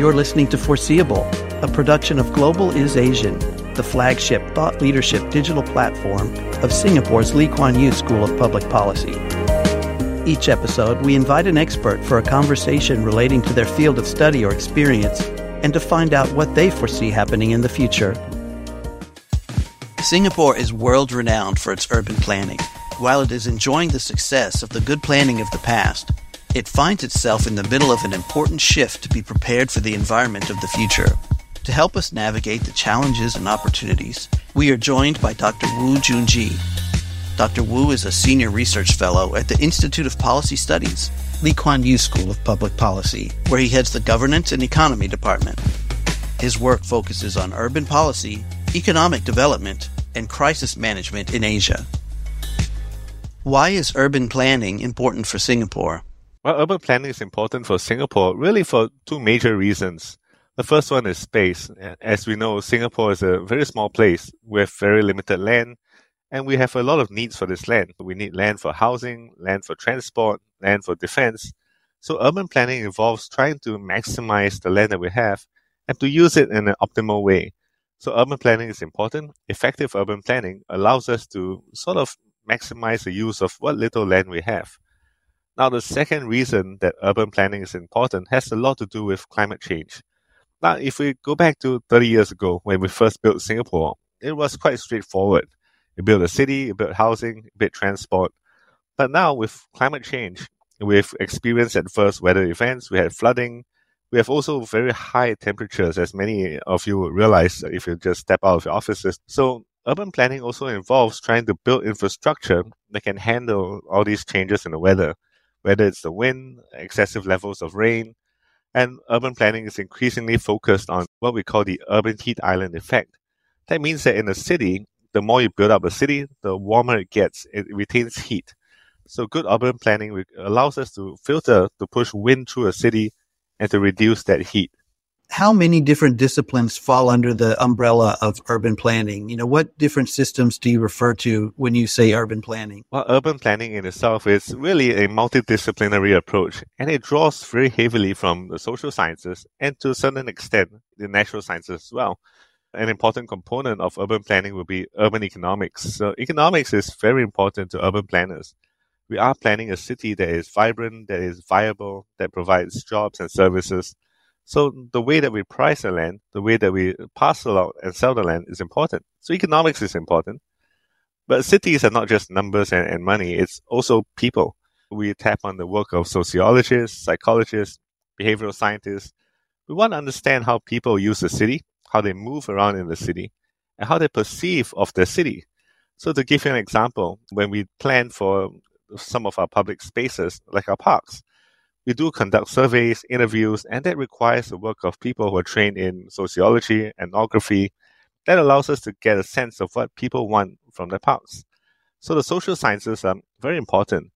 You're listening to Foreseeable, a production of Global is Asian, the flagship thought leadership digital platform of Singapore's Lee Kuan Yew School of Public Policy. Each episode, we invite an expert for a conversation relating to their field of study or experience and to find out what they foresee happening in the future. Singapore is world renowned for its urban planning. While it is enjoying the success of the good planning of the past, it finds itself in the middle of an important shift to be prepared for the environment of the future. To help us navigate the challenges and opportunities, we are joined by Dr. Woo Jun Jie. Dr. Woo is a senior research fellow at the Institute of Policy Studies, Lee Kuan Yew School of Public Policy, where he heads the Governance and Economy Department. His work focuses on urban policy, economic development, and crisis management in Asia. Why is urban planning important for Singapore? Well, urban planning is important for Singapore really for two major reasons. The first one is space. As we know, Singapore is a very small place with very limited land, and we have a lot of needs for this land. We need land for housing, land for transport, land for defense. So urban planning involves trying to maximize the land that we have and to use it in an optimal way. So urban planning is important. Effective urban planning allows us to sort of maximize the use of what little land we have. Now, the second reason that urban planning is important has a lot to do with climate change. Now, if we go back to 30 years ago when we first built Singapore, it was quite straightforward. You build a city, you build housing, we built transport. But now, with climate change, we've experienced adverse weather events, we had flooding, we have also very high temperatures, as many of you will realize if you just step out of your offices. So, urban planning also involves trying to build infrastructure that can handle all these changes in the weather whether it's the wind, excessive levels of rain, and urban planning is increasingly focused on what we call the urban heat island effect. That means that in a city, the more you build up a city, the warmer it gets. It retains heat. So good urban planning allows us to filter, to push wind through a city and to reduce that heat how many different disciplines fall under the umbrella of urban planning? You know, what different systems do you refer to when you say urban planning? Well, urban planning in itself is really a multidisciplinary approach, and it draws very heavily from the social sciences and to a certain extent the natural sciences as well. An important component of urban planning will be urban economics. So, economics is very important to urban planners. We are planning a city that is vibrant, that is viable, that provides jobs and services so the way that we price the land, the way that we parcel out and sell the land is important. So economics is important. But cities are not just numbers and, and money, it's also people. We tap on the work of sociologists, psychologists, behavioral scientists. We want to understand how people use the city, how they move around in the city, and how they perceive of the city. So to give you an example, when we plan for some of our public spaces, like our parks, we do conduct surveys, interviews, and that requires the work of people who are trained in sociology, and ethnography. That allows us to get a sense of what people want from their parks. So the social sciences are very important,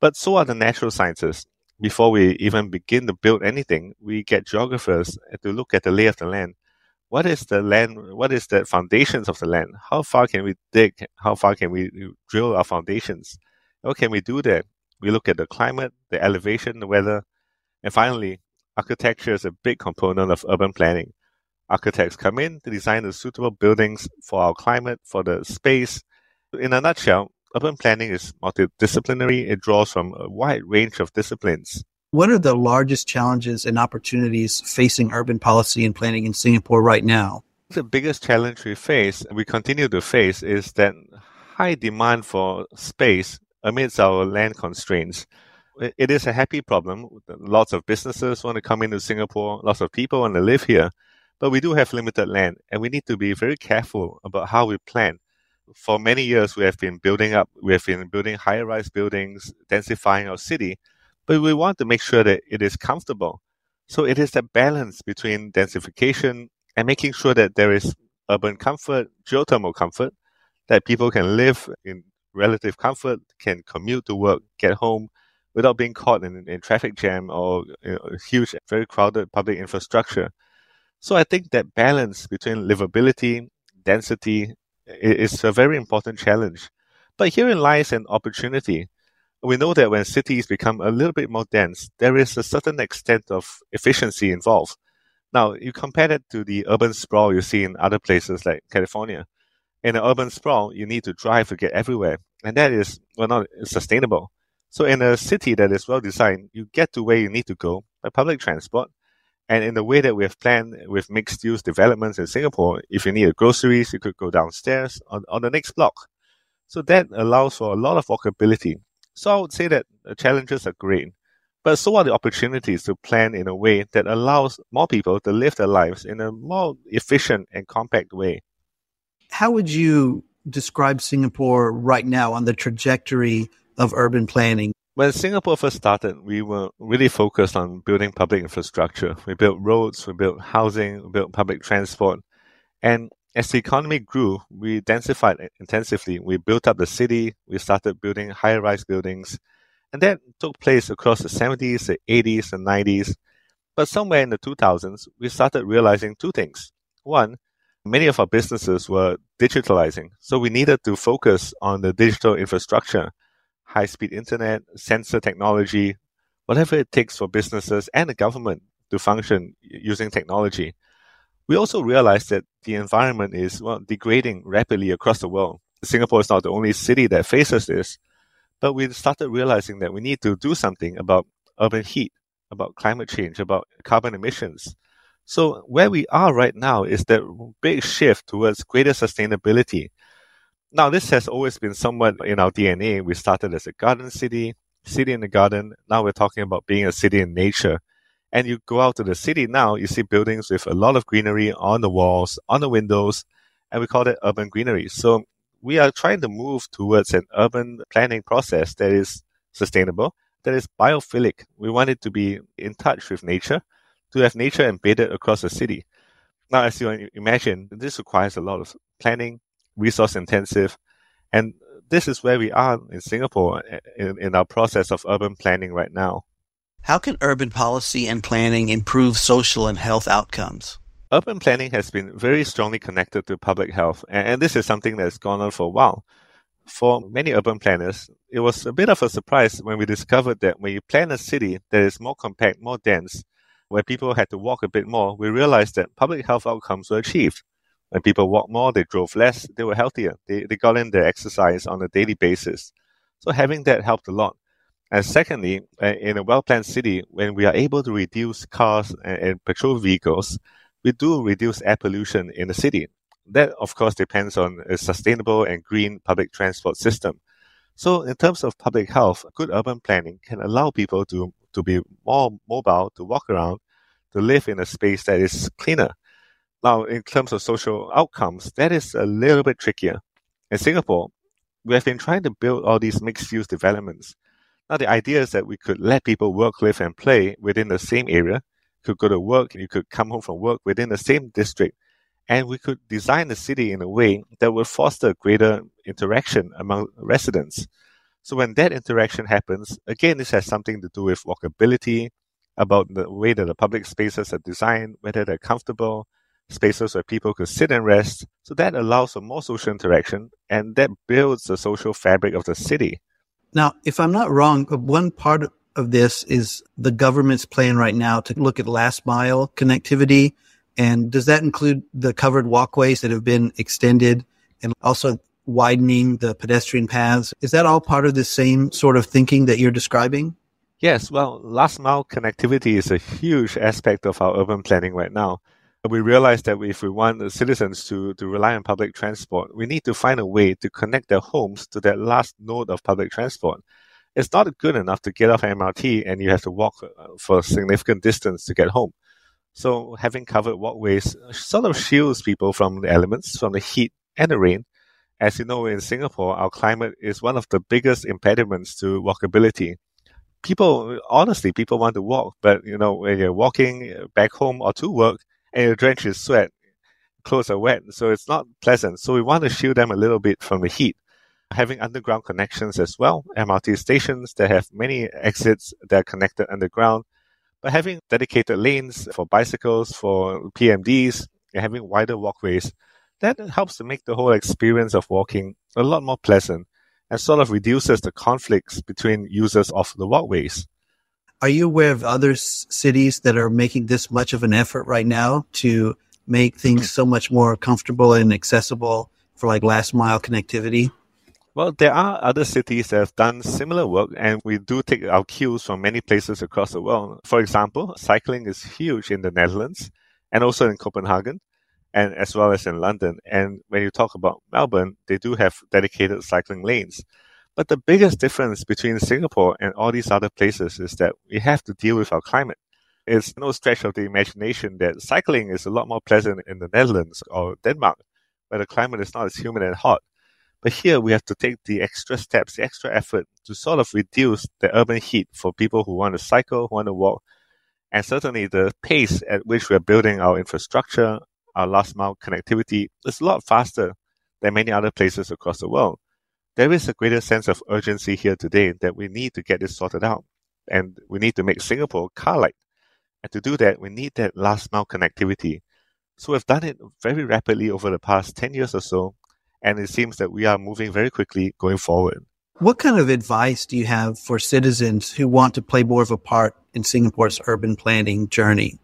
but so are the natural sciences. Before we even begin to build anything, we get geographers to look at the lay of the land. What is the land? What is the foundations of the land? How far can we dig? How far can we drill our foundations? How can we do that? We look at the climate, the elevation, the weather, and finally, architecture is a big component of urban planning. Architects come in to design the suitable buildings for our climate, for the space. In a nutshell, urban planning is multidisciplinary. It draws from a wide range of disciplines. What are the largest challenges and opportunities facing urban policy and planning in Singapore right now? The biggest challenge we face, and we continue to face, is that high demand for space amidst our land constraints. It is a happy problem. Lots of businesses want to come into Singapore, lots of people want to live here, but we do have limited land and we need to be very careful about how we plan. For many years, we have been building up, we have been building high rise buildings, densifying our city, but we want to make sure that it is comfortable. So it is that balance between densification and making sure that there is urban comfort, geothermal comfort, that people can live in relative comfort, can commute to work, get home without being caught in, in traffic jam or you know, huge, very crowded public infrastructure. So I think that balance between livability, density is a very important challenge. But herein lies an opportunity. We know that when cities become a little bit more dense, there is a certain extent of efficiency involved. Now, you compare that to the urban sprawl you see in other places like California. In an urban sprawl, you need to drive to get everywhere, and that is well not sustainable. So, in a city that is well designed, you get to where you need to go by public transport. And in the way that we have planned with mixed use developments in Singapore, if you need groceries, you could go downstairs on, on the next block. So that allows for a lot of walkability. So I would say that the challenges are great, but so are the opportunities to plan in a way that allows more people to live their lives in a more efficient and compact way. How would you describe Singapore right now on the trajectory of urban planning? When Singapore first started, we were really focused on building public infrastructure. We built roads, we built housing, we built public transport. And as the economy grew, we densified intensively. We built up the city, we started building high rise buildings, and that took place across the 70s, the 80s, and 90s. But somewhere in the 2000s, we started realizing two things. One, many of our businesses were digitalizing, so we needed to focus on the digital infrastructure, high speed internet, sensor technology, whatever it takes for businesses and the government to function using technology we also realized that the environment is well, degrading rapidly across the world. Singapore is not the only city that faces this, but we started realizing that we need to do something about urban heat, about climate change, about carbon emissions. So where we are right now is that big shift towards greater sustainability. Now, this has always been somewhat in our DNA. We started as a garden city, city in the garden. Now we're talking about being a city in nature. And you go out to the city now, you see buildings with a lot of greenery on the walls, on the windows, and we call it urban greenery. So we are trying to move towards an urban planning process that is sustainable, that is biophilic. We want it to be in touch with nature, to have nature embedded across the city. Now, as you imagine, this requires a lot of planning, resource intensive, and this is where we are in Singapore eh, in, in our process of urban planning right now. How can urban policy and planning improve social and health outcomes? Urban planning has been very strongly connected to public health, and this is something that's gone on for a while. For many urban planners, it was a bit of a surprise when we discovered that when you plan a city that is more compact, more dense, where people had to walk a bit more, we realized that public health outcomes were achieved. When people walked more, they drove less, they were healthier, they, they got in their exercise on a daily basis. So having that helped a lot. And secondly, uh, in a well-planned city, when we are able to reduce cars and, and petrol vehicles, we do reduce air pollution in the city. That, of course, depends on a sustainable and green public transport system. So, in terms of public health, good urban planning can allow people to, to be more mobile, to walk around, to live in a space that is cleaner. Now, in terms of social outcomes, that is a little bit trickier. In Singapore, we have been trying to build all these mixed use developments now, the idea is that we could let people work, live, and play within the same area. Could go to work, you could come home from work within the same district, and we could design the city in a way that would foster greater interaction among residents. So when that interaction happens, again, this has something to do with walkability, about the way that the public spaces are designed, whether they're comfortable, spaces where people could sit and rest. So that allows for more social interaction and that builds the social fabric of the city. Now, if I'm not wrong, one part of this is the government's plan right now to look at last mile connectivity. And does that include the covered walkways that have been extended and also widening the pedestrian paths? Is that all part of the same sort of thinking that you're describing? Yes, well, last mile connectivity is a huge aspect of our urban planning right now we realize that if we want the citizens to, to rely on public transport, we need to find a way to connect their homes to that last node of public transport. It's not good enough to get off MRT and you have to walk uh, for a significant distance to get home. So having covered walkways sort of shields people from the elements, from the heat and the rain. As you know, in Singapore, our climate is one of the biggest impediments to walkability. People, honestly, people want to walk, but you know, when you're walking uh, back home or to work, and you're drenched in sweat. Clothes are wet, so it's not pleasant. So we want to shield them a little bit from the heat. Having underground connections as well, MRT stations that have many exits that are connected underground, but having dedicated lanes for bicycles, for PMDs, and having wider walkways, that helps to make the whole experience of walking a lot more pleasant and sort of reduces the conflicts between users of the walkways. Are you aware of other s- cities that are making this much of an effort right now to make things so much more comfortable and accessible for like last mile connectivity? Well, there are other cities that have done similar work, and we do take our cues from many places across the world. For example, cycling is huge in the Netherlands and also in Copenhagen, and as well as in London. And when you talk about Melbourne, they do have dedicated cycling lanes. But the biggest difference between Singapore and all these other places is that we have to deal with our climate. It's no stretch of the imagination that cycling is a lot more pleasant in the Netherlands or Denmark, where the climate is not as humid and hot. But here we have to take the extra steps, the extra effort to sort of reduce the urban heat for people who want to cycle, who want to walk. And certainly the pace at which we're building our infrastructure, our last mile connectivity is a lot faster than many other places across the world. There is a greater sense of urgency here today that we need to get this sorted out. And we need to make Singapore car-lite. And to do that, we need that last mile connectivity. So we've done it very rapidly over the past 10 years or so and it seems that we are moving very quickly going forward. What kind of advice do you have for citizens who want to play more of a part in Singapore's urban planning journey?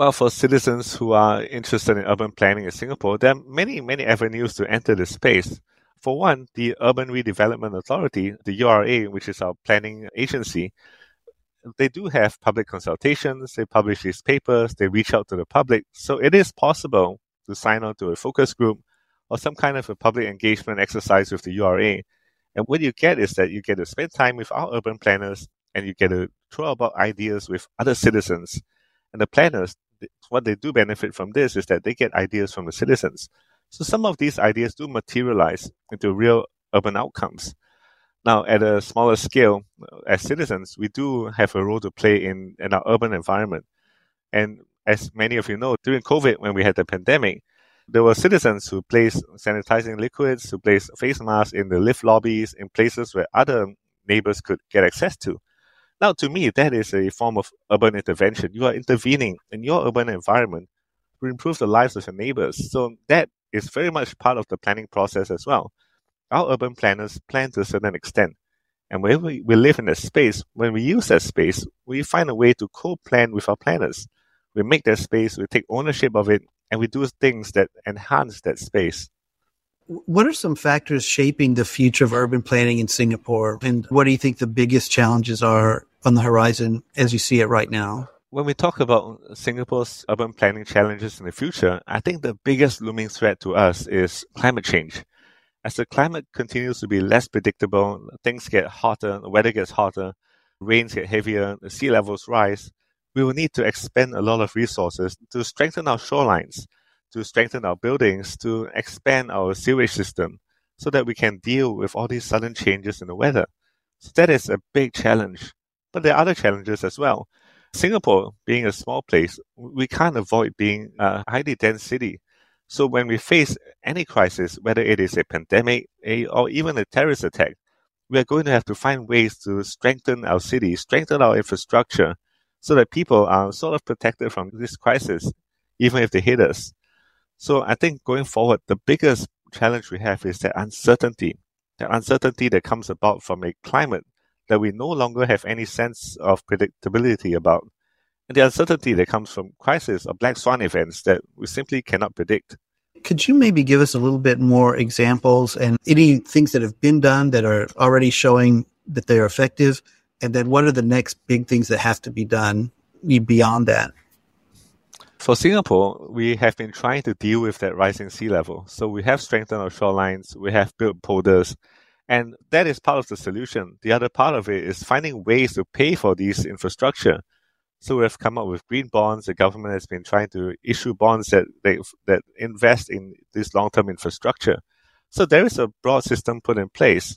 Well, for citizens who are interested in urban planning in Singapore, there are many, many avenues to enter the space. For one, the Urban Redevelopment Authority, the URA, which is our planning agency, they do have public consultations, they publish these papers, they reach out to the public. So it is possible to sign on to a focus group or some kind of a public engagement exercise with the URA. And what you get is that you get to spend time with our urban planners and you get to throw about ideas with other citizens. And the planners, what they do benefit from this is that they get ideas from the citizens. So some of these ideas do materialize into real urban outcomes. Now, at a smaller scale, uh, as citizens, we do have a role to play in, in our urban environment. And as many of you know, during COVID, when we had the pandemic, there were citizens who placed sanitizing liquids, who placed face masks in the lift lobbies, in places where other neighbors could get access to. Now, to me, that is a form of urban intervention. You are intervening in your urban environment to improve the lives of your neighbors. So that is very much part of the planning process as well. Our urban planners plan to a certain extent. And when we, live in a space, when we use that space, we find a way to co-plan with our planners. We make that space, we take ownership of it, and we do things that enhance that space. What are some factors shaping the future of urban planning in Singapore? And what do you think the biggest challenges are on the horizon as you see it right now? When we talk about Singapore's urban planning challenges in the future, I think the biggest looming threat to us is climate change. As the climate continues to be less predictable, things get hotter, the weather gets hotter, rains get heavier, the sea levels rise, we will need to expend a lot of resources to strengthen our shorelines, to strengthen our buildings, to expand our sewage system so that we can deal with all these sudden changes in the weather. So that is a big challenge. But there are other challenges as well. Singapore, being a small place, we can't avoid being a highly dense city. So when we face any crisis, whether it is a pandemic a, or even a terrorist attack, we are going to have to find ways to strengthen our city, strengthen our infrastructure, so that people are sort of protected from this crisis, even if they hit us. So I think going forward, the biggest challenge we have is that uncertainty, the uncertainty that comes about from a climate that we no longer have any sense of predictability about, and the uncertainty that comes from crisis or black swan events that we simply cannot predict. Could you maybe give us a little bit more examples and any things that have been done that are already showing that they're effective? And then what are the next big things that have to be done beyond that? For Singapore, we have been trying to deal with that rising sea level. So we have strengthened our shorelines, we have built polders, and that is part of the solution. The other part of it is finding ways to pay for these infrastructure. So we have come up with green bonds. The government has been trying to issue bonds that they, that invest in this long-term infrastructure. So there is a broad system put in place.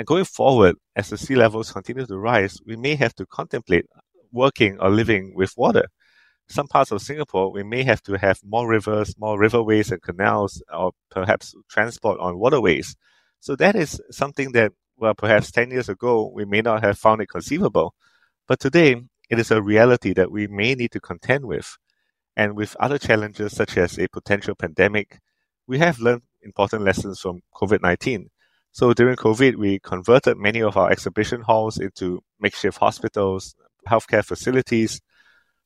And going forward, as the sea levels continue to rise, we may have to contemplate working or living with water. Some parts of Singapore, we may have to have more rivers, more riverways and canals, or perhaps transport on waterways. So that is something that, well, perhaps 10 years ago, we may not have found it conceivable. But today, it is a reality that we may need to contend with. And with other challenges, such as a potential pandemic, we have learned important lessons from COVID 19. So during COVID, we converted many of our exhibition halls into makeshift hospitals, healthcare facilities.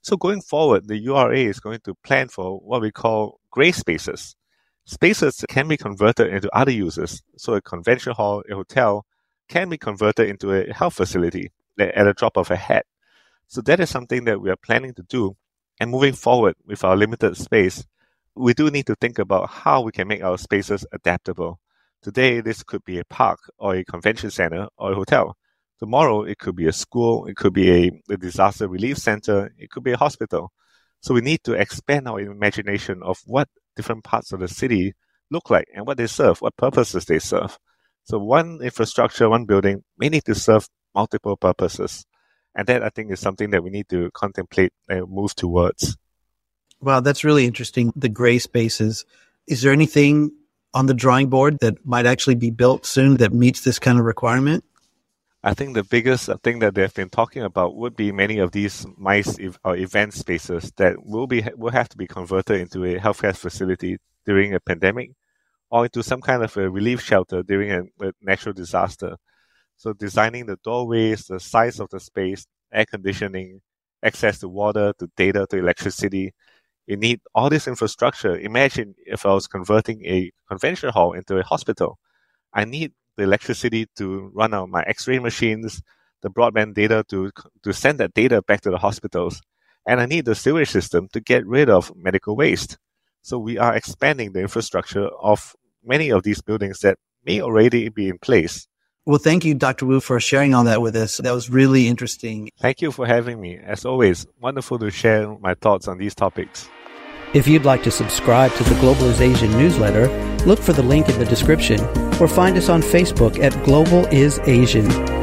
So going forward, the URA is going to plan for what we call gray spaces. Spaces can be converted into other uses. So a convention hall, a hotel can be converted into a health facility at a drop of a hat. So that is something that we are planning to do. And moving forward with our limited space, we do need to think about how we can make our spaces adaptable. Today, this could be a park or a convention center or a hotel. Tomorrow, it could be a school, it could be a, a disaster relief center, it could be a hospital. So we need to expand our imagination of what different parts of the city look like and what they serve, what purposes they serve. So one infrastructure, one building may need to serve multiple purposes. And that I think is something that we need to contemplate and move towards. Wow, that's really interesting. The gray spaces. Is there anything on the drawing board that might actually be built soon that meets this kind of requirement? I think the biggest uh, thing that they've been talking about would be many of these MICE or event spaces that will be will have to be converted into a healthcare facility during a pandemic, or into some kind of a relief shelter during a, a natural disaster. So designing the doorways, the size of the space, air conditioning, access to water, to data, to electricity. You need all this infrastructure. Imagine if I was converting a convention hall into a hospital. I need the electricity to run out my X-ray machines, the broadband data to to send that data back to the hospitals, and I need the sewage system to get rid of medical waste. So we are expanding the infrastructure of many of these buildings that may already be in place. Well, thank you, Dr. Woo, for sharing all that with us. That was really interesting. Thank you for having me. As always, wonderful to share my thoughts on these topics. If you'd like to subscribe to the Global is Asian newsletter, look for the link in the description or find us on Facebook at Global is Asian.